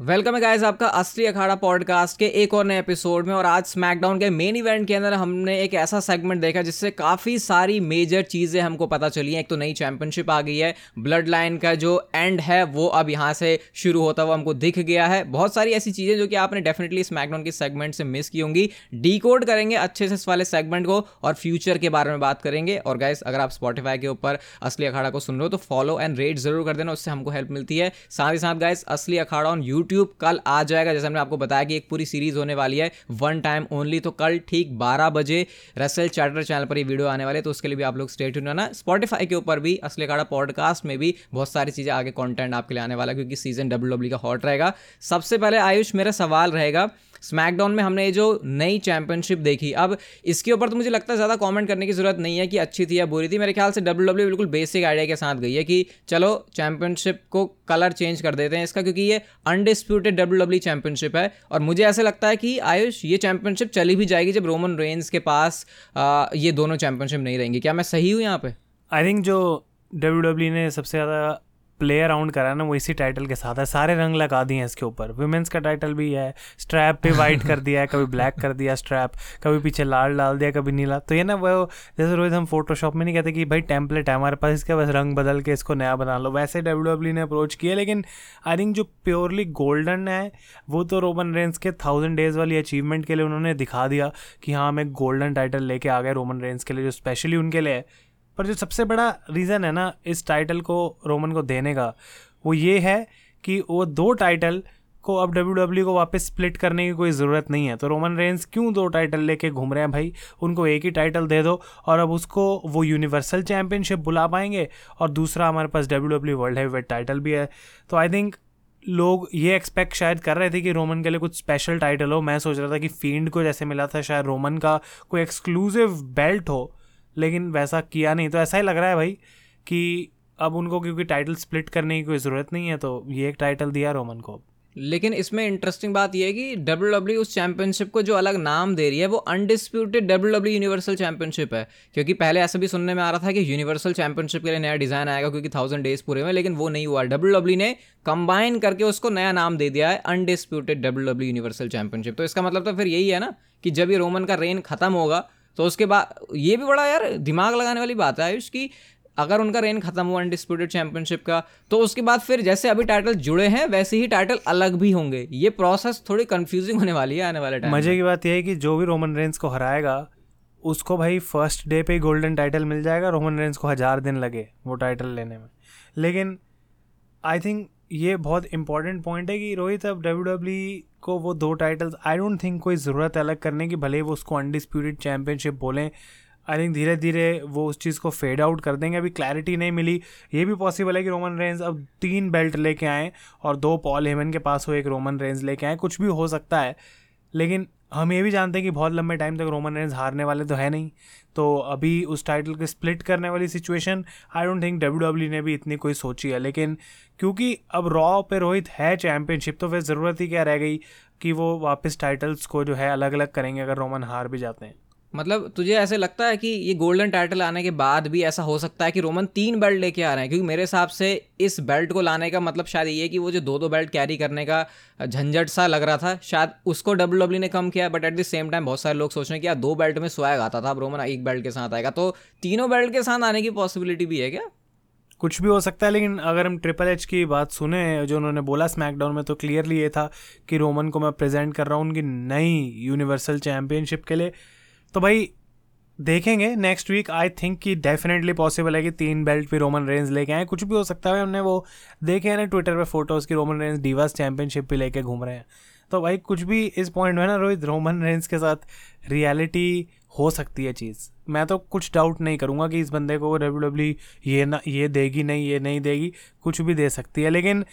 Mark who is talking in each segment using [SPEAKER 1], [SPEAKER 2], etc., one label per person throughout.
[SPEAKER 1] Welcome है guys आपका असली अखाड़ा पॉडकास्ट के एक और नए एपिसोड में। और आज स्मैकडाउन के मेन इवेंट के अंदर हमने एक ऐसा सेगमेंट देखा जिससे काफ़ी सारी मेजर चीज़ें हमको पता चली हैं। एक तो नई चैंपियनशिप आ गई है ब्लड लाइन का जो एंड है वो अब यहाँ से शुरू होता हुआ हमको दिख गया है। बहुत सारी ऐसी चीज़ें जो कि आपने डेफिनेटली स्मैकडाउन के सेगमेंट से मिस की होंगी। डी करेंगे अच्छे से इस वाले सेगमेंट को और फ्यूचर के बारे में बात करेंगे। और गाइस, अगर आप स्पॉटीफाई के ऊपर असली अखाड़ा को सुन रहे हो तो फॉलो एंड रेट ज़रूर कर देना, उससे हमको हेल्प मिलती है। साथ ही साथ गाइस, असली अखाड़ा ऑन यूट्यूब कल आ जाएगा। जैसे हमने आपको बताया कि एक पूरी सीरीज़ होने वाली है वन टाइम ओनली तो कल ठीक 12 बजे रसल चार्टर चैनल पर ये वीडियो आने वाले तो उसके लिए भी आप लोग स्टेट होना स्पॉटीफाई के ऊपर भी, असले काड़ा पॉडकास्ट में भी बहुत सारी चीज़ें आगे कॉन्टेंट आपके लिए आने वाला क्योंकि सीज़न डब्ल्यू का हॉट रहेगा। सबसे पहले आयुष, मेरा सवाल रहेगा स्मैकडाउन में हमने ये जो नई चैंपियनशिप देखी अब इसके ऊपर तो मुझे लगता है ज़्यादा कमेंट करने की ज़रूरत नहीं है कि अच्छी थी या बुरी थी। मेरे ख्याल से डब्ल्यू डब्ल्यू बिल्कुल बेसिक आइडिया के साथ गई है कि चलो चैंपियनशिप को कलर चेंज कर देते हैं इसका क्योंकि ये अनडिस्प्यूटेड डब्ल्यू डब्ल्यू चैंपियनशिप है। और मुझे ऐसा लगता है कि आयुष ये चैंपियनशिप चली भी जाएगी जब रोमन रेंज के पास आ, ये दोनों चैंपियनशिप नहीं रहेंगी। क्या मैं सही हूँ यहाँ पे?
[SPEAKER 2] आई थिंक जो डब्ल्यू डब्ल्यू ने सबसे ज़्यादा प्ले अराउंड करा ना, वो इसी टाइटल के साथ है। सारे रंग लगा दिए हैं इसके ऊपर। वुमेंस का टाइटल भी है स्ट्रैप पे वाइट कर दिया है, कभी ब्लैक कर दिया स्ट्रैप कभी पीछे लाल डाल दिया, कभी नीला। तो ये ना वो, जैसे रोज़ हम फोटोशॉप में नहीं कहते कि भाई टेम्पलेट है हमारे पास, इसका बस रंग बदल के इसको नया बना लो। वैसे डब्ल्यू डब्ल्यू ने अप्रोच किया, लेकिन आई थिंक जो प्योरली गोल्डन है, वो तो रोमन रेंस के थाउज़ेंड डेज़ वाली अचीवमेंट के लिए उन्होंने दिखा दिया कि हाँ हम एक गोल्डन टाइटल लेके आ गए रोमन रेंस के लिए, जो स्पेशली उनके लिए पर जो सबसे बड़ा रीज़न है ना इस टाइटल को रोमन को देने का, वो ये है कि वो दो टाइटल को अब डब्ल्यू डब्ल्यू को वापस स्प्लिट करने की कोई ज़रूरत नहीं है। तो रोमन रेंस क्यों दो टाइटल लेके घूम रहे हैं भाई? उनको एक ही टाइटल दे दो और अब उसको वो यूनिवर्सल चैम्पियनशिप बुला पाएँगे और दूसरा हमारे पास W W world heavyweight title भी है। तो आई थिंक लोग ये एक्सपेक्ट शायद कर रहे थे कि रोमन के लिए कुछ स्पेशल टाइटल हो। मैं सोच रहा था कि फ़ील्ड को जैसे मिला था, शायद रोमन का कोई एक्सक्लूसिव बेल्ट हो। लेकिन वैसा किया नहीं तो ऐसा ही लग रहा है भाई कि अब उनको क्योंकि टाइटल स्प्लिट करने की कोई ज़रूरत नहीं है तो ये एक टाइटल दिया रोमन को
[SPEAKER 1] लेकिन इसमें इंटरेस्टिंग बात यह है कि डब्ल्यू डब्ल्यू e उस चैंपियनशिप को जो अलग नाम दे रही है, वो undisputed W W universal championship है। क्योंकि पहले ऐसा भी सुनने में आ रहा था कि यूनिवर्सल चैंपियनशिप के लिए नया डिज़ाइन आएगा क्योंकि थाउज़ेंड डेज़ पूरे में लेकिन वो नहीं हुआ। डब्ल्यू डब्ल्यू e ने कंबाइन करके उसको नया नाम दे दिया है undisputed W W universal championship तो इसका मतलब तो फिर यही है ना कि जब ये रोमन का रेन खत्म होगा तो उसके बाद ये भी बड़ा यार दिमाग लगाने वाली बात है आयुष की अगर उनका रेन खत्म हुआ अनडिस्प्यूटेड चैंपियनशिप का तो उसके बाद फिर जैसे अभी टाइटल जुड़े हैं वैसे ही टाइटल अलग भी होंगे। ये प्रोसेस थोड़ी कंफ्यूजिंग होने वाली है आने वाले टाइम
[SPEAKER 2] मज़े की बात यह है कि जो भी रोमन रेंस को हराएगा उसको भाई फ़र्स्ट डे पे गोल्डन टाइटल मिल जाएगा रोमन रेंस को हज़ार दिन लगे वो टाइटल लेने में। लेकिन आई थिंक ये बहुत इंपॉर्टेंट पॉइंट है कि रोहित, अब डब्ल्यू डब्ल्यू को वो दो टाइटल्स आई डोंट थिंक कोई ज़रूरत अलग करने की, भले वो उसको अनडिस्प्यूटेड चैम्पियनशिप बोलें। आई थिंक धीरे धीरे वो उस चीज़ को फेड आउट कर देंगे, अभी क्लैरिटी नहीं मिली। ये भी पॉसिबल है कि रोमन रेंज अब तीन बेल्ट लेके आएँ और दो पॉल हेमन के पास हो एक रोमन रेंज लेके आए, कुछ भी हो सकता है। लेकिन हम ये भी जानते हैं कि बहुत लंबे टाइम तक रोमन रेंज हारने वाले तो है नहीं। तो अभी उस टाइटल के स्प्लिट करने वाली situation I don't think W ने भी इतनी कोई सोची है। लेकिन क्योंकि अब रॉ पे रोहित है चैम्पियनशिप तो फिर ज़रूरत ही क्या रह गई कि वो वापस टाइटल्स को जो है अलग अलग करेंगे, अगर रोमन हार भी जाते हैं।
[SPEAKER 1] मतलब तुझे ऐसे लगता है कि ये गोल्डन टाइटल आने के बाद भी ऐसा हो सकता है कि रोमन तीन बेल्ट लेके आ रहे हैं? क्योंकि मेरे हिसाब से इस बेल्ट को लाने का मतलब शायद ये कि वो जो दो दो बेल्ट कैरी करने का झंझट सा लग रहा था, शायद उसको डब्ल्यू डब्ल्यू ने कम किया but at the same time बहुत सारे लोग सोच रहे हैं कि यार दो बेल्ट में स्वैग आता था, अब रोमन एक बेल्ट के साथ आएगा। तो तीनों बेल्ट के साथ आने की पॉसिबिलिटी भी है क्या?
[SPEAKER 2] कुछ भी हो सकता है, लेकिन अगर हम ट्रिपल एच की बात सुने, जो उन्होंने बोला स्मैकडाउन में तो क्लियरली ये था कि रोमन को मैं प्रेजेंट कर रहा हूँ उनकी नई यूनिवर्सल चैम्पियनशिप के लिए। तो भाई, देखेंगे नेक्स्ट वीक आई थिंक कि डेफिनेटली पॉसिबल है कि तीन बेल्ट भी रोमन रेंज लेके आए। कुछ भी हो सकता है हमने वो देखे हैं ना ट्विटर पे फ़ोटोज़ की रोमन रेंज डिवास चैंपियनशिप भी लेके घूम रहे हैं। तो भाई, कुछ भी इस पॉइंट में ना रोहित रोमन रेंज के साथ रियलिटी हो सकती है चीज़। मैं तो कुछ डाउट नहीं करूँगा कि इस बंदे को डब्ल्यू डब्ल्यू ये ना, ये देगी नहीं, ये नहीं देगी, कुछ भी दे सकती है। लेकिन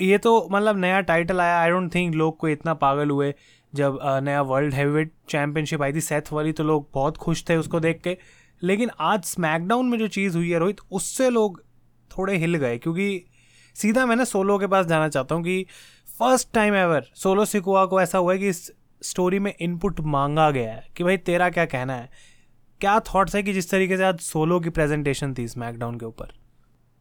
[SPEAKER 2] ये तो मतलब नया टाइटल आया आई डोंट थिंक लोग को इतना पागल हुए। जब नया वर्ल्ड हैवीवेट चैम्पियनशिप आई थी सेथ वाली तो लोग बहुत खुश थे उसको देख के। लेकिन आज स्मैकडाउन में जो चीज़ हुई है रोहित, उससे लोग थोड़े हिल गए, क्योंकि सीधा मैं ना सोलो के पास जाना चाहता हूँ कि first time ever Solo Sikoa को ऐसा हुआ है कि इस स्टोरी में इनपुट मांगा गया है कि भाई तेरा क्या कहना है? क्या थॉट्स है कि जिस तरीके से आज सोलो की प्रेजेंटेशन थी स्मैकडाउन के ऊपर?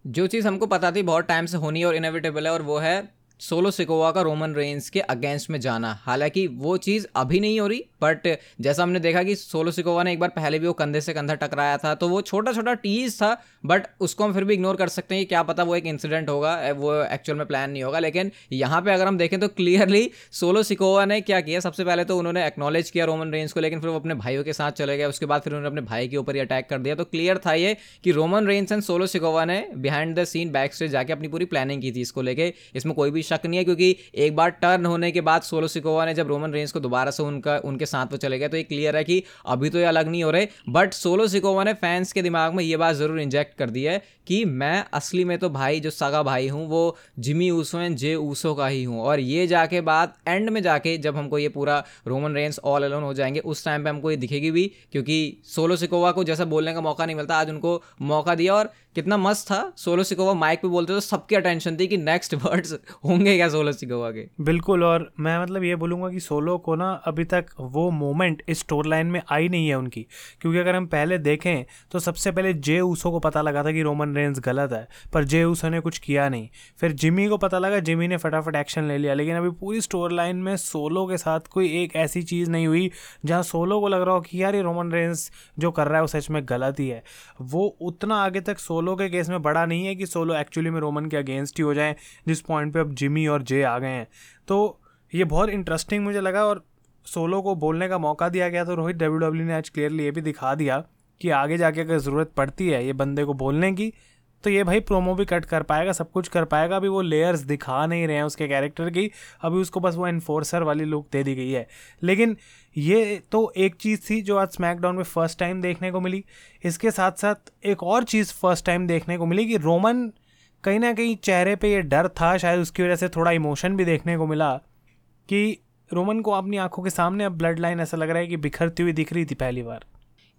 [SPEAKER 1] जो चीज़ हमको पता थी, बहुत टाइम से होनी और इनएविटेबल है और वो है सोलो सिकोवा का रोमन रेंस के अगेंस्ट में जाना। हालाँकि वो चीज़ अभी नहीं हो रही, बट जैसा हमने देखा कि सोलो सिकोवा ने एक बार पहले भी वो कंधे से कंधा टकराया था तो वो छोटा छोटा टीज था, बट उसको हम फिर भी इग्नोर कर सकते हैं कि क्या पता वो एक इंसिडेंट होगा वो एक्चुअल में प्लान नहीं होगा। लेकिन यहाँ पर अगर हम देखें तो क्लियरली सोलो सिकोवा ने क्या किया, सबसे पहले तो उन्होंने एक्नॉलेज किया रोमन रेंज को, लेकिन फिर वो अपने भाइयों के साथ चले गए, उसके बाद फिर उन्होंने अपने भाई के ऊपर ही अटैक कर दिया। तो क्लियर था ये कि Roman Reigns and Solo Sikoa ने behind the scene backstage जाके अपनी पूरी प्लानिंग की थी इसको लेके। इसमें कोई भी शक नहीं है, क्योंकि एक बार टर्न होने के बाद सोलो सिकोवा ने जब रोमन रेंज को दोबारा से उनका, उनके साथ वो चले गए तो ये क्लियर है कि अभी तो ये अलग नहीं हो रहे बट सोलो सिकोवा ने फैंस के दिमाग में ये बात ज़रूर इंजेक्ट कर दी है कि मैं असली में तो भाई, जो सगा भाई हूँ, वो Jimmy Uso and Jey Uso का ही हूँ। और ये जाके बाद एंड में जाके जब हमको ये पूरा रोमन रेंस ऑल अलोन हो जाएँगे, उस टाइम पे हमको ये दिखेगी भी, क्योंकि सोलो सिकोवा को जैसा बोलने का मौका नहीं मिलता, आज उनको मौका दिया और कितना मस्त था। सोलो सिकोवा माइक पे बोलते तो सबकी अटेंशन थी कि नेक्स्ट वर्ड्स होंगे क्या सोलो सिकोवा के?
[SPEAKER 2] बिल्कुल, और मैं मतलब ये बोलूँगा कि सोलो को ना अभी तक वो मोमेंट इस स्टोर लाइन में आई नहीं है उनकी। क्योंकि अगर हम पहले देखें तो सबसे पहले जे ऊसो को पता लगा था कि रोमन रेंज गलत है, पर जे ऊसो ने कुछ किया नहीं। फिर जिमी को पता लगा जिमी ने फटाफट एक्शन ले लिया, लेकिन अभी पूरी स्टोर लाइन में सोलो के साथ कोई एक ऐसी चीज़ नहीं हुई, जहाँ सोलो को लग रहा हो कि यार ये रोमन रेंज जो कर रहा है वो सच में गलत ही है। वो उतना आगे तक सोलो सोलो के केस में बड़ा नहीं है कि सोलो एक्चुअली में रोमन के अगेंस्ट ही हो जाए, जिस पॉइंट पे अब जिमी और जे आ गए हैं। तो ये बहुत इंटरेस्टिंग मुझे लगा और सोलो को बोलने का मौका दिया गया तो रोहित डब्ल्यू ने आज क्लियरली ये भी दिखा दिया कि आगे जाके अगर ज़रूरत पड़ती है ये बंदे को बोलने की तो ये भाई प्रोमो भी कट कर पाएगा, सब कुछ कर पाएगा। अभी वो लेयर्स दिखा नहीं रहे हैं उसके कैरेक्टर की। अभी उसको बस वो इन्फोर्सर वाली लुक दे दी गई है। लेकिन ये तो एक चीज़ थी जो आज स्मैकडाउन में फ़र्स्ट टाइम देखने को मिली। इसके साथ साथ एक और चीज़ फ़र्स्ट टाइम देखने को मिली कि रोमन कहीं ना कहीं चेहरे पे ये डर था, शायद उसकी वजह से थोड़ा इमोशन भी देखने को मिला कि रोमन को अपनी आँखों के सामने अब ब्लड लाइन ऐसा लग रहा है कि बिखरती हुई दिख रही थी पहली बार।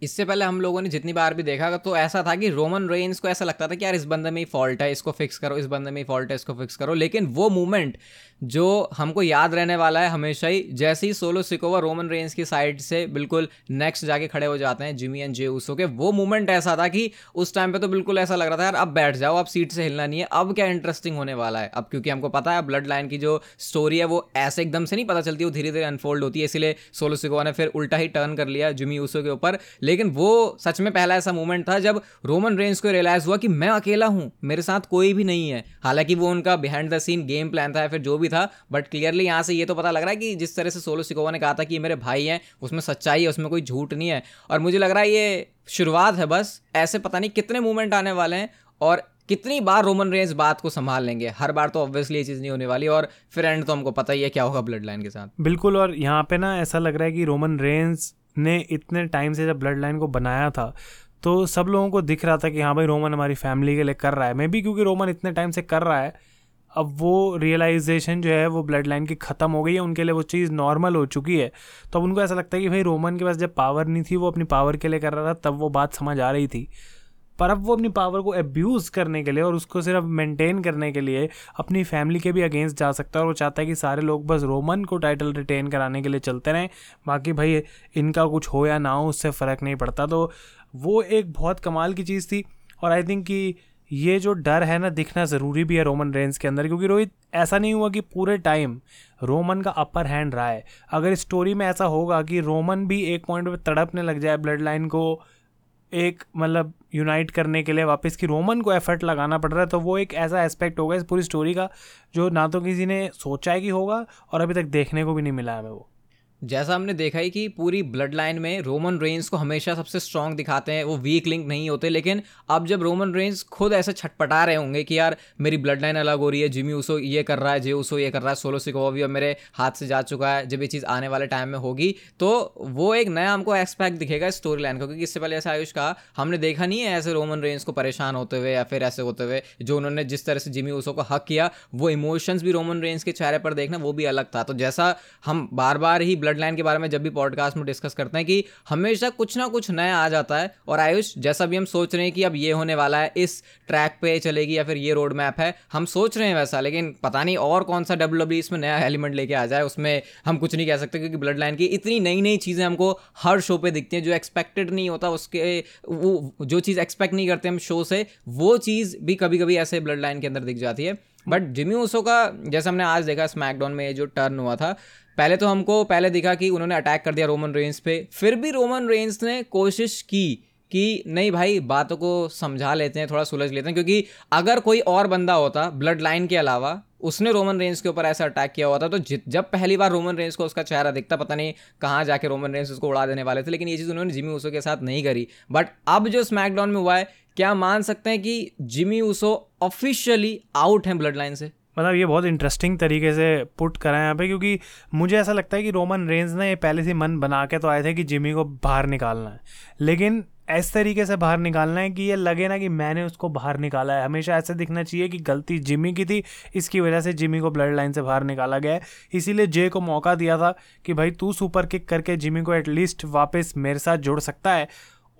[SPEAKER 1] इससे पहले हम लोगों ने जितनी बार भी देखा तो ऐसा था कि रोमन रेंस को ऐसा लगता था कि यार, इस बंदे में ही फॉल्ट है, इसको फिक्स करो, इस बंदे में ही फॉल्ट है, इसको फिक्स करो। लेकिन वो मूवमेंट जो हमको याद रहने वाला है हमेशा ही, जैसे ही सोलो सिकोवा रोमन रेंस की साइड से बिल्कुल नेक्स्ट जाके खड़े हो जाते हैं जिमी एंड जे उसो के, वो मूवमेंट ऐसा था कि उस टाइम पर तो बिल्कुल ऐसा लग रहा था, यार, अब बैठ जाओ, अब सीट से हिलना नहीं है, अब क्या इंटरेस्टिंग होने वाला है? अब क्योंकि हमको पता है ब्लड लाइन की जो स्टोरी है, वो ऐसे एकदम से नहीं पता चलती, वो धीरे धीरे अनफोल्ड होती है, इसलिए सोलो सिकोवा ने फिर उल्टा ही टर्न कर लिया जिमी ऊसो के ऊपर। लेकिन वो सच में पहला ऐसा मोमेंट था जब रोमन रेंस को रियलाइज़ हुआ कि मैं अकेला हूँ, मेरे साथ कोई भी नहीं है। हालाँकि वो उनका behind the scene game plan था या फिर जो भी था बट क्लियरली यहाँ से ये तो पता लग रहा है कि जिस तरह से सोलो सिकोवा ने कहा था कि मेरे भाई हैं, उसमें सच्चाई है, उसमें कोई झूठ नहीं है। और मुझे लग रहा है ये शुरुआत है बस, ऐसे पता नहीं कितने मूवमेंट आने वाले हैं और कितनी बार रोमन रेंज बात को संभाल लेंगे। हर बार तो ऑब्वियसली ये चीज़ नहीं होने वाली और फिर एंड तो हमको पता ही है क्या होगा ब्लड लाइन के साथ।
[SPEAKER 2] बिल्कुल, और यहाँ पे ना ऐसा लग रहा है कि रोमन रेंज ने इतने टाइम से जब ब्लड लाइन को बनाया था तो सब लोगों को दिख रहा था कि हाँ भाई रोमन हमारी फैमिली के लिए कर रहा है। मे भी क्योंकि रोमन इतने टाइम से कर रहा है, अब वो रियलाइजेशन जो है, वो ब्लड लाइन की ख़त्म हो गई है, उनके लिए वो चीज़ नॉर्मल हो चुकी है। तो अब उनको ऐसा लगता है कि भाई रोमन के पास जब पावर नहीं थी, वो अपनी पावर के लिए कर रहा था, तब वो बात समझ आ रही थी। पर अब वो अपनी पावर को एब्यूज़ करने के लिए और उसको सिर्फ़ मेंटेन करने के लिए अपनी फैमिली के भी अगेंस्ट जा सकता है और वो चाहता है कि सारे लोग बस रोमन को टाइटल रिटेन कराने के लिए चलते रहें। बाकी भाई, इनका कुछ हो या ना हो, उससे फ़र्क नहीं पड़ता। तो वो एक बहुत कमाल की चीज़ थी और आई थिंक कि ये जो डर है ना, दिखना ज़रूरी भी है रोमन रेंज के अंदर क्योंकि रोहित, ऐसा नहीं हुआ कि पूरे टाइम रोमन का अपर हैंड रहा है। अगर स्टोरी में ऐसा होगा कि रोमन भी एक पॉइंट पे तड़पने लग जाए ब्लड लाइन को, एक मतलब यूनाइट करने के लिए वापस की रोमन को एफर्ट लगाना पड़ रहा है तो वो एक ऐसा एस्पेक्ट होगा इस पूरी स्टोरी का, जो ना तो किसी ने सोचा है कि होगा, और अभी तक देखने को भी नहीं मिला है हमें वो।
[SPEAKER 1] जैसा हमने देखा ही कि पूरी ब्लड लाइन में रोमन रेंज को हमेशा सबसे स्ट्रॉन्ग दिखाते हैं, वो वीक लिंक नहीं होते, लेकिन अब जब रोमन रेंज खुद ऐसे छटपटा रहे होंगे कि यार, मेरी ब्लड लाइन अलग हो रही है, जिमी उसो ये कर रहा है, जे उसो ये कर रहा है, सोलो सिको भी अब मेरे हाथ से जा चुका है, जब ये चीज़ आने वाले टाइम में होगी तो वो एक नया हमको एक्सपेक्ट दिखेगा स्टोरी लाइन को, क्योंकि इससे पहले ऐसा आयुष कहा हमने देखा नहीं है ऐसे रोमन रेंज को परेशान होते हुए या फिर ऐसे होते हुए, जो उन्होंने जिस तरह से जिमी उसो को हक किया, वो इमोशंस भी रोमन रेंज के चेहरे पर देखना, वो भी अलग था। तो जैसा हम बार बार ही ब्लड लाइन के बारे में जब भी पॉडकास्ट में डिस्कस करते हैं कि हमेशा कुछ ना कुछ नया आ जाता है और आयुष, जैसा भी हम सोच रहे हैं कि अब ये होने वाला है, इस ट्रैक पे चलेगी या फिर ये रोड मैप है, हम सोच रहे हैं वैसा, लेकिन पता नहीं और कौन सा डब्ल्यू e इसमें नया एलिमेंट लेके आ जाए, उसमें हम कुछ नहीं कह सकते क्योंकि ब्लड लाइन की इतनी नई नई चीज़ें हमको हर शो पे दिखती हैं, जो एक्सपेक्टेड नहीं होता, उसके, वो, जो चीज़ एक्सपेक्ट नहीं करते हम शो से, वो चीज़ भी कभी कभी ऐसे ब्लड लाइन के अंदर दिख जाती है। बट जिमी ऊसो का, जैसे हमने आज देखा स्मैकडाउन में जो टर्न हुआ था, पहले तो हमको, पहले दिखा कि उन्होंने अटैक कर दिया रोमन रेंज पे। फिर भी रोमन रेंज ने कोशिश की कि, नहीं भाई, बातों को समझा लेते हैं, थोड़ा सुलझ लेते हैं। क्योंकि अगर कोई और बंदा होता ब्लड लाइन के अलावा, उसने रोमन रेंज के ऊपर ऐसा अटैक किया हुआ था तो जब पहली बार रोमन रेंज को उसका चेहरा दिखता, पता नहीं कहाँ जाके रोमन रेंज उसको उड़ा देने वाले थे, लेकिन ये चीज़ उन्होंने जिमी ऊसो के साथ नहीं करी। बट अब जो स्मैकडाउन में हुआ है क्या मान सकते हैं कि जिमी ऊसो ऑफिशियली आउट हैं ब्लड लाइन से?
[SPEAKER 2] मतलब ये बहुत इंटरेस्टिंग तरीके से पुट करा है यहाँ पे, क्योंकि मुझे ऐसा लगता है कि रोमन रेंज ने पहले से मन बना के तो आए थे कि जिमी को बाहर निकालना है। लेकिन इस तरीके से बाहर निकालना है कि ये लगे ना कि मैंने उसको बाहर निकाला है। हमेशा ऐसे दिखना चाहिए कि गलती जिमी की थी, इसकी वजह से जिमी को ब्लड लाइन से बाहर निकाला गया है। इसीलिए जे को मौका दिया था कि भाई तू सुपर किक करके जिमी को एटलीस्ट वापस मेरे साथ जुड़ सकता है।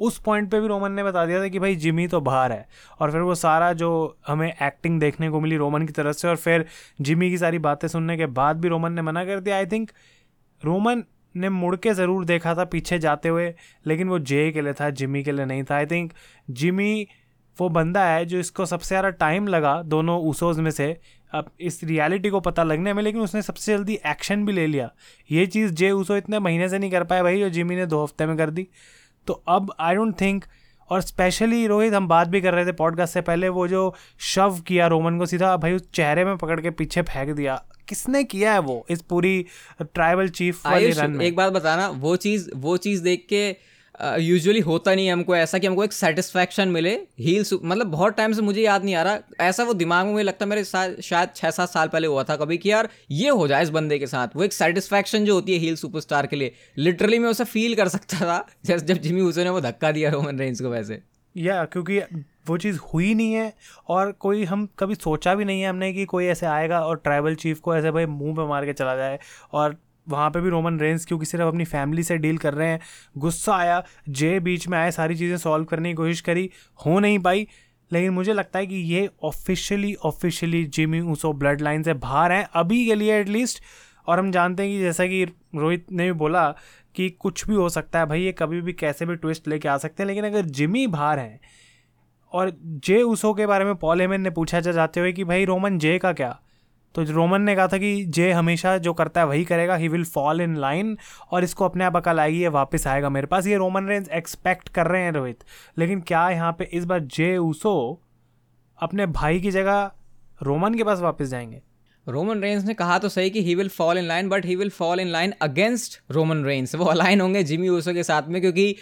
[SPEAKER 2] उस पॉइंट पे भी रोमन ने बता दिया था कि भाई, जिमी तो बाहर है। और फिर वो सारा जो हमें एक्टिंग देखने को मिली रोमन की तरफ़ से, और फिर जिमी की सारी बातें सुनने के बाद भी रोमन ने मना कर दिया। आई थिंक रोमन ने मुड़ के ज़रूर देखा था पीछे जाते हुए, लेकिन वो जे के लिए था, जिमी के लिए नहीं था। आई थिंक जिमी वो बंदा है जो इसको सबसे ज़्यादा टाइम लगा दोनों ऊसोज में से। अब इस रियलिटी को पता लगने में, लेकिन उसने सबसे जल्दी एक्शन भी ले लिया। ये चीज़ जे ऊसो इतने महीने से नहीं कर पाया भाई, जो जिमी ने दो हफ़्ते में कर दी। तो अब आई डोंट थिंक और स्पेशली रोहित हम बात भी कर रहे थे पॉडकास्ट से पहले वो जो शव किया रोमन को सीधा भाई उस चेहरे में पकड़ के पीछे फेंक दिया। किसने किया है वो इस पूरी ट्राइबल चीफ वाली रन में?
[SPEAKER 1] एक बात बताना वो चीज़ वो चीज़ देख के यूजुअली uh, होता नहीं है हमको ऐसा कि हमको एक सेटिस्फैक्शन मिले। हील्स मतलब बहुत टाइम से मुझे याद नहीं आ रहा। ऐसा वो दिमाग में लगता मेरे साथ शायद छः सात साल पहले हुआ था कभी कि यार ये हो जाए इस बंदे के साथ। वो एक सेटिस्फैक्शन जो होती है हील सुपरस्टार के लिए। लिटरली मैं उसे फील कर सकता था जैसे जब जिमी उसे ने वो धक्का दिया रोमन रेंज को वैसे।
[SPEAKER 2] या yeah, क्योंकि वो चीज़ हुई नहीं है और कोई हम कभी सोचा भी नहीं है हमने कि कोई ऐसे आएगा और ट्राइबल चीफ को ऐसे भाई मुँह पे मार के चला जाए और वहाँ पे भी रोमन रेंस क्योंकि सिर्फ़ अपनी फैमिली से डील कर रहे हैं। गुस्सा आया, जे बीच में आए, सारी चीज़ें सॉल्व करने की कोशिश करी, हो नहीं पाई। लेकिन मुझे लगता है कि ये officially officially Jimmy Uso bloodline से बाहर हैं, अभी के लिए एटलीस्ट और हम जानते हैं कि जैसा कि रोहित ने भी बोला कि कुछ भी हो सकता है, भाई, ये कभी भी कैसे भी ट्विस्ट लेके आ सकते हैं। लेकिन अगर जिमी बाहर हैं, और जे उसो के बारे में पॉल हेमन ने पूछा जाते हुए कि भाई रोमन जे का क्या? तो रोमन ने कहा था कि जे हमेशा जो करता है वही करेगा he will fall in line और इसको अपने आप अकल आएगी, ये वापस आएगा मेरे पास। ये रोमन रेंज एक्सपेक्ट कर रहे हैं रोहित। लेकिन क्या यहाँ पे इस बार जे ऊसो अपने भाई की जगह रोमन के पास वापस जाएँगे?
[SPEAKER 1] रोमन रेंस ने कहा तो सही कि he will fall in line but he will fall in line against Roman Reigns वो अलाइन होंगे जिमी ऊसो के साथ में, क्योंकि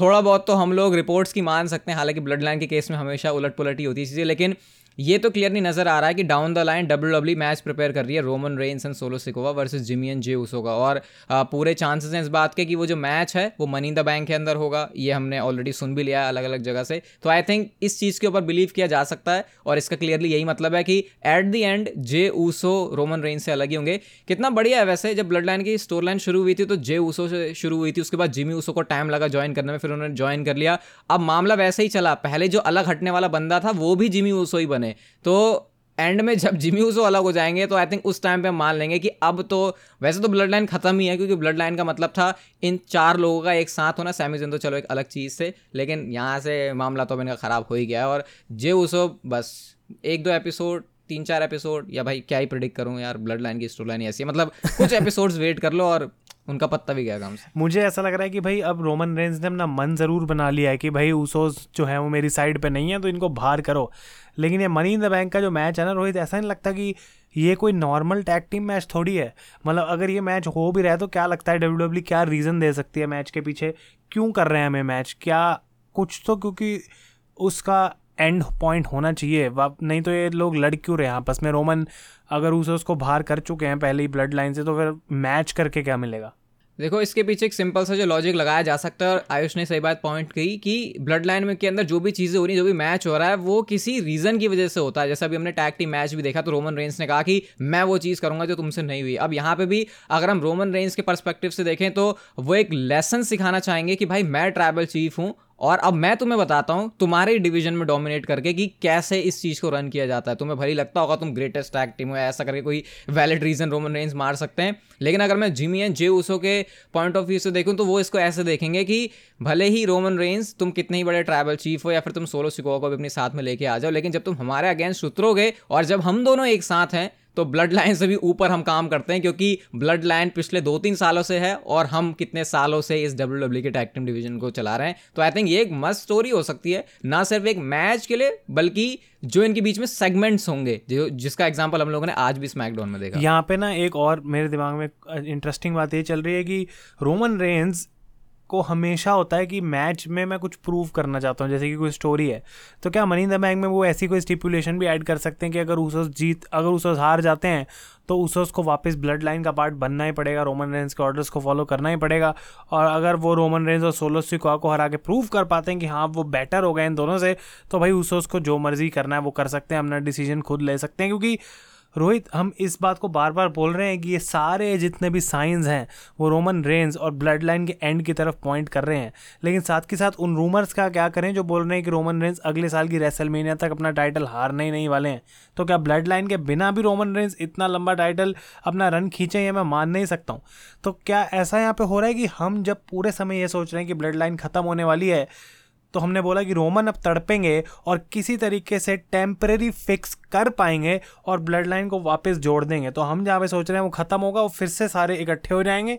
[SPEAKER 1] थोड़ा बहुत तो हम लोग रिपोर्ट्स की मान सकते हैं। हालाँकि ब्लड लाइन के केस में हमेशा उलट पुलट ही होती है चीज़ें, लेकिन ये तो क्लियरली नज़र आ रहा है कि down the line W W match prepare कर रही है Roman Reigns and Solo Sikoa versus Jimmy and Jey Uso का। और पूरे चांसेस हैं इस बात के कि वो जो मैच है, वो मनी द बैंक के अंदर होगा। ये हमने ऑलरेडी सुन भी लिया है अलग अलग जगह से। तो आई थिंक इस चीज़ के ऊपर बिलीव किया जा सकता है और इसका क्लियरली यही मतलब है कि at the end Jey Uso Roman Reigns से अलग ही होंगे। कितना बढ़िया है वैसे, जब ब्लड लाइन की स्टोर लाइन शुरू हुई थी तो जे ऊसो से शुरू हुई थी, उसके बाद जिमी ऊसो को टाइम लगा ज्वाइन करने में, फिर उन्होंने ज्वाइन कर लिया। अब मामला वैसे ही चला। पहले जो अलग हटने वाला बंदा था, वो भी जिमी ऊसो ही बने। तो एंड में जब जिमी उसो अलग हो जाएँगे तो आई थिंक उस टाइम पे मान लेंगे कि अब तो वैसे तो ब्लड लाइन खत्म ही है क्योंकि ब्लड लाइन का मतलब था इन चार लोगों का एक साथ होना। सैमिजन तो चलो एक अलग चीज़ से लेकिन यहाँ से मामला तो इनका ख़राब हो ही गया है। और जे उसो बस एक दो एपिसोड तीन चार एपिसोड या भाई क्या ही प्रिडिक्ट करूँ यार ब्लड लाइन की स्टोरी लाइन ऐसी मतलब कुछ एपिसोड्स वेट कर लो और उनका पत्ता भी गया काम से।
[SPEAKER 2] मुझे ऐसा लग रहा है कि भाई अब रोमन रेंज ने अपना मन ज़रूर बना लिया है कि भाई ऊसोज जो है वो मेरी साइड पे नहीं है तो इनको बाहर करो। लेकिन ये मनी इन द बैंक का जो मैच है ना, रोहित, ऐसा नहीं लगता कि ये कोई नॉर्मल टैग टीम मैच थोड़ी है? मतलब अगर ये मैच हो भी रहा है तो क्या लगता है डब्ल्यू डब्ल्यू e क्या रीज़न दे सकती है मैच के पीछे? क्यों कर रहे हैं हमें मैच क्या कुछ तो क्योंकि उसका एंड पॉइंट होना चाहिए। नहीं तो ये लोग लड़ क्यों रहे हैं आपस में? रोमन अगर उसे उसको बाहर कर चुके हैं पहले ही ब्लड लाइन से तो फिर मैच करके क्या मिलेगा?
[SPEAKER 1] देखो, इसके पीछे एक सिंपल सा जो लॉजिक लगाया जा सकता है, और आयुष ने सही बात पॉइंट की कि ब्लड लाइन में के अंदर जो भी चीज़ें हो रही जो भी मैच हो रहा है, वो किसी रीज़न की वजह से होता है। जैसा अभी हमने टैग टीम मैच भी देखा तो रोमन रेंस ने कहा कि मैं वो चीज़ करूँगा जो तुमसे नहीं हुई। अब यहाँ पे भी अगर हम रोमन रेंस के परस्पेक्टिव से देखें तो वो एक लेसन सिखाना चाहेंगे कि भाई, मैं ट्राइबल चीफ हूँ और अब मैं तुम्हें बताता हूँ, तुम्हारे डिवीज़न में डोमिनेट करके कि कैसे इस चीज़ को रन किया जाता है। तुम्हें भली लगता होगा तुम ग्रेटेस्ट टैग टीम हो ऐसा करके कोई वैलिड रीजन रोमन रेंज मार सकते हैं, लेकिन अगर मैं जिमी एंड जे उसो के पॉइंट ऑफ़ व्यू से देखूँ तो वो इसको ऐसे देखेंगे कि भले ही रोमन रेंज तुम कितने ही बड़े ट्राइबल चीफ हो या फिर तुम सोलो सिको को भी अपने साथ में लेके आ जाओ, लेकिन जब तुम हमारे अगेंस्ट उतरोगे और जब हम दोनों एक साथ हैं तो ब्लड लाइन से भी ऊपर हम काम करते हैं, क्योंकि ब्लड लाइन पिछले दो तीन सालों से है और हम कितने सालों से इस डब्ल्यू डब्ल्यू के टैक्टिम डिवीज़न को चला रहे हैं। तो आई थिंक ये एक मस्त स्टोरी हो सकती है, ना सिर्फ़ एक मैच के लिए, बल्कि जो इनके बीच में सेगमेंट्स होंगे, जो, जिसका एग्ज़ाम्पल हम लोगों ने आज भी स्मैकडाउन में देखा।
[SPEAKER 2] यहाँ पे ना एक और मेरे दिमाग में इंटरेस्टिंग बात ये चल रही है कि रोमन रेंज को हमेशा होता है कि मैच में मैं कुछ प्रूव करना चाहता हूँ, जैसे कि कोई स्टोरी है। तो क्या मनी द बैंक में वो ऐसी कोई स्टिपुलेशन भी ऐड कर सकते हैं कि अगर उसोस जीत, अगर उसोस हार जाते हैं तो उसोस को वापस ब्लड लाइन का पार्ट बनना ही पड़ेगा रोमन रेंज के ऑर्डर्स को फॉलो करना ही पड़ेगा। और अगर वो रोमन रेंज और सोलो सिक्वा को हरा के प्रूव कर पाते हैं कि हाँ वो बेटर हो गए इन दोनों से तो भाई उसोस को जो मर्ज़ी करना है वो कर सकते हैं, अपना डिसीज़न खुद ले सकते हैं। क्योंकि रोहित, हम इस बात को बार बार बोल रहे हैं कि ये सारे जितने भी साइंस हैं, वो रोमन रेंज और ब्लड लाइन के एंड की तरफ़ पॉइंट कर रहे हैं। लेकिन साथ के साथ उन रूमर्स का क्या करें जो बोल रहे हैं कि रोमन रेंज अगले साल की रेसलमेनिया तक अपना टाइटल हारने ही नहीं वाले हैं। तो क्या ब्लड लाइन के बिना भी रोमन रेंज इतना लंबा टाइटल अपना रन खींचे ये मैं मान नहीं सकता हूँ। तो क्या ऐसा यहाँ पर हो रहा है कि हम जब पूरे समय ये सोच रहे हैं कि ब्लड लाइन ख़त्म होने वाली है तो हमने बोला कि रोमन अब तड़पेंगे और किसी तरीके से टेम्परेरी फिक्स कर पाएँगे और ब्लड लाइन को वापस जोड़ देंगे। तो हम जहाँ पे सोच रहे हैं वो ख़त्म होगा, वो फिर से सारे इकट्ठे हो जाएँगे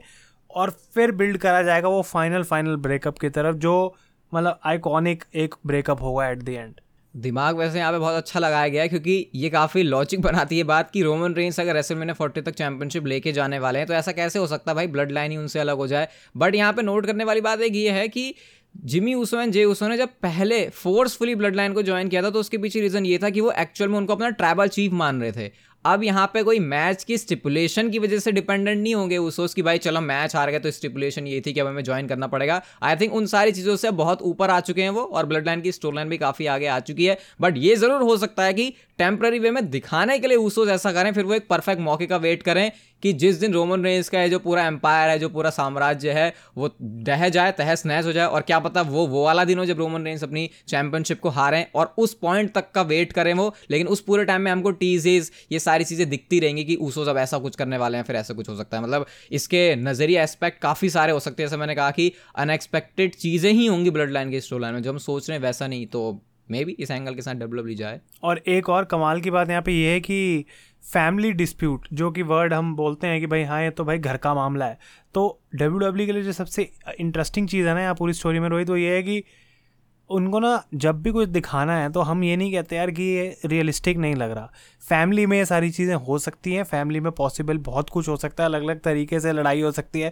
[SPEAKER 2] और फिर बिल्ड करा जाएगा वो फाइनल फाइनल ब्रेकअप की तरफ़, जो मतलब आइकॉनिक एक ब्रेकअप होगा एट द एंड
[SPEAKER 1] दिमाग वैसे यहाँ पे बहुत अच्छा लगाया गया है क्योंकि ये काफ़ी लॉजिक बनाती है बात कि रोमन रेंस अगर ऐसे मैंने फोर्टी तक चैंपियनशिप लेके जाने वाले हैं तो ऐसा कैसे हो सकता है? भाई ब्लड लाइन ही उनसे अलग हो जाए। बट यहाँ पे नोट करने वाली बात एक ये है कि जिमी उसो एंड जे उसो ने जब पहले फोर्सफुली ब्लड लाइन को ज्वाइन किया था तो उसके पीछे रीजन ये था कि वो एक्चुअल में उनको अपना ट्राइबल चीफ मान रहे थे। अब यहाँ पे कोई मैच की स्टिपुलेशन की वजह से डिपेंडेंट नहीं होंगे उसोस की भाई चलो मैच हार गए तो स्टिपुलेशन ये थी कि अब हमें ज्वाइन करना पड़ेगा। आई थिंक उन सारी चीज़ों से बहुत ऊपर आ चुके हैं वो और ब्लड लाइन की स्टोर लाइन भी काफ़ी आगे आ चुकी है। बट ये ज़रूर हो सकता है कि टेम्प्ररी वे में दिखाने के लिए उसोस ऐसा करें, फिर वो एक परफेक्ट मौके का वेट करें कि जिस दिन रोमन रेंज का है जो पूरा एम्पायर है, जो पूरा साम्राज्य है, वो डह जाए, तहस नहस हो जाए, और क्या पता वो वो वाला दिन हो जब रोमन रेंज अपनी चैंपियनशिप को हारें, और उस पॉइंट तक का वेट करें वो, लेकिन उस पूरे टाइम में हमको टीजेज ये सारी चीज़ें दिखती रहेंगी कि ऊसो जब ऐसा कुछ करने वाले हैं, फिर ऐसा कुछ हो सकता है। मतलब इसके नज़रिए एस्पेक्ट काफ़ी सारे हो सकते हैं, जैसे मैंने कहा कि अनएक्सपेक्टेड चीज़ें ही होंगी ब्लड लाइन के स्टोर लाइन में, जो हम सोच रहे हैं वैसा नहीं तो मे बी इस एंगल के साथ डब्ल्यू जाए।
[SPEAKER 2] और एक और कमाल की बात यहाँ पे ये है कि फैमिली डिस्प्यूट, जो कि वर्ड हम बोलते हैं कि भाई हाँ ये तो भाई घर का मामला है। तो डब्ल्यू डब्ल्यू के लिए जो सबसे इंटरेस्टिंग चीज़ है ना यहाँ पूरी स्टोरी में रोहित, वो ये है कि उनको ना जब भी कुछ दिखाना है तो हम ये नहीं कहते यार कि ये रियलिस्टिक नहीं लग रहा। फैमिली में ये सारी चीज़ें हो सकती हैं फैमिली में पॉसिबल बहुत कुछ हो सकता है अलग अलग तरीके से लड़ाई हो सकती है।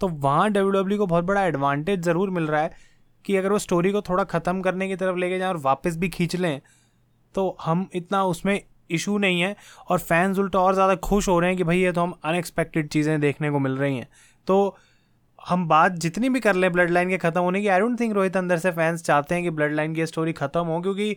[SPEAKER 2] तो वहाँ डब्ल्यू डब्ल्यू को बहुत बड़ा एडवांटेज ज़रूर मिल रहा है कि अगर वो स्टोरी को थोड़ा ख़त्म करने की तरफ़ लेके जाएँ और वापस भी खींच लें तो हम इतना उसमें इशू नहीं है और फैंस उल्टा और ज़्यादा खुश हो रहे हैं कि भाई ये तो हम अनएक्सपेक्टेड चीज़ें देखने को मिल रही हैं। तो हम बात जितनी भी कर लें ब्लड लाइन के ख़त्म होने की आई डोंट थिंक रोहित अंदर से फैंस चाहते हैं कि ब्लड लाइन की स्टोरी ख़त्म हो, क्योंकि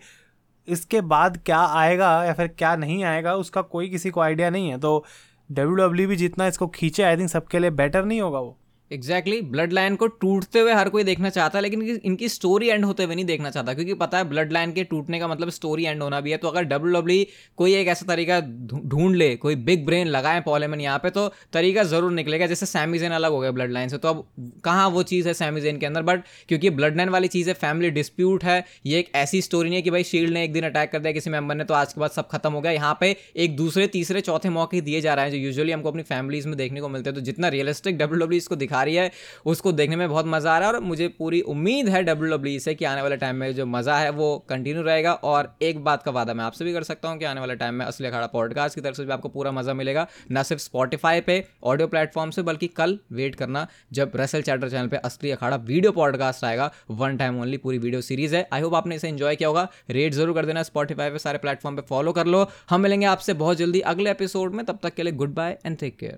[SPEAKER 2] इसके बाद क्या आएगा या फिर क्या नहीं आएगा, उसका कोई किसी को आइडिया नहीं है। तो डब्ल्यू डब्ल्यू भी जितना इसको खींचे आई थिंक सबके लिए बेटर नहीं होगा वो।
[SPEAKER 1] एग्जैक्टली ब्लड लाइन को टूटते हुए हर कोई देखना चाहता है, लेकिन इनकी स्टोरी एंड होते हुए नहीं देखना चाहता, क्योंकि पता है ब्लड लाइन के टूटने का मतलब स्टोरी एंड होना भी है। तो अगर डब्ल्यू डब्ल्यू कोई एक ऐसा तरीका ढूंढ ले, कोई बिग ब्रेन लगाए पॉलेमन यहाँ पे तो तरीका ज़रूर निकलेगा, जैसे सैमिजेन अलग हो गया ब्लड लाइन से। तो अब कहाँ वो चीज़ है सैमिजेन के अंदर? बट क्योंकि ब्लड लाइन वाली चीज़ है फैमिली डिस्प्यूट है, ये एक ऐसी स्टोरी नहीं है कि भाई शील्ड ने एक दिन अटैक कर दिया किसी मेंबर ने तो आज के बाद सब खत्म हो गया। यहाँ पे एक दूसरे, तीसरे, चौथे मौके दिए जा रहे हैं, जो यूजुअली हमको अपनी फैमिलीज़ में देखने को मिलते हैं। तो जितना रियलिस्टिक डब्ल्यू डब्ल्यू इसको दिखा रही है, उसको देखने में बहुत मज़ा आ रहा है और मुझे पूरी उम्मीद है डब्ल्यू डब्ल्यू से कि आने वाले टाइम में जो मज़ा है वो कंटिन्यू रहेगा और एक बात का वादा मैं आपसे भी कर सकता हूँ कि आने वाले टाइम में असली अखाड़ा पॉडकास्ट की तरफ़ से भी आपको पूरा मज़ा मिलेगा, ना सिर्फ़ स्पॉटीफाई पे ऑडियो प्लेटफॉर्म से बल्कि कल वेट करना जब रसल चैटर चैनल पर असली अखाड़ा वीडियो पॉडकास्ट आएगा वन टाइम ओनली पूरी वीडियो सीरीज़ है। आई होप आपने इसे एंजॉय किया होगा। रेट ज़रूर कर देना स्पॉटीफाई पे, सारे प्लेटफॉर्म पर फॉलो कर लो। हम मिलेंगे आपसे बहुत जल्दी अगले एपिसोड में, तब तक के लिए good bye and take care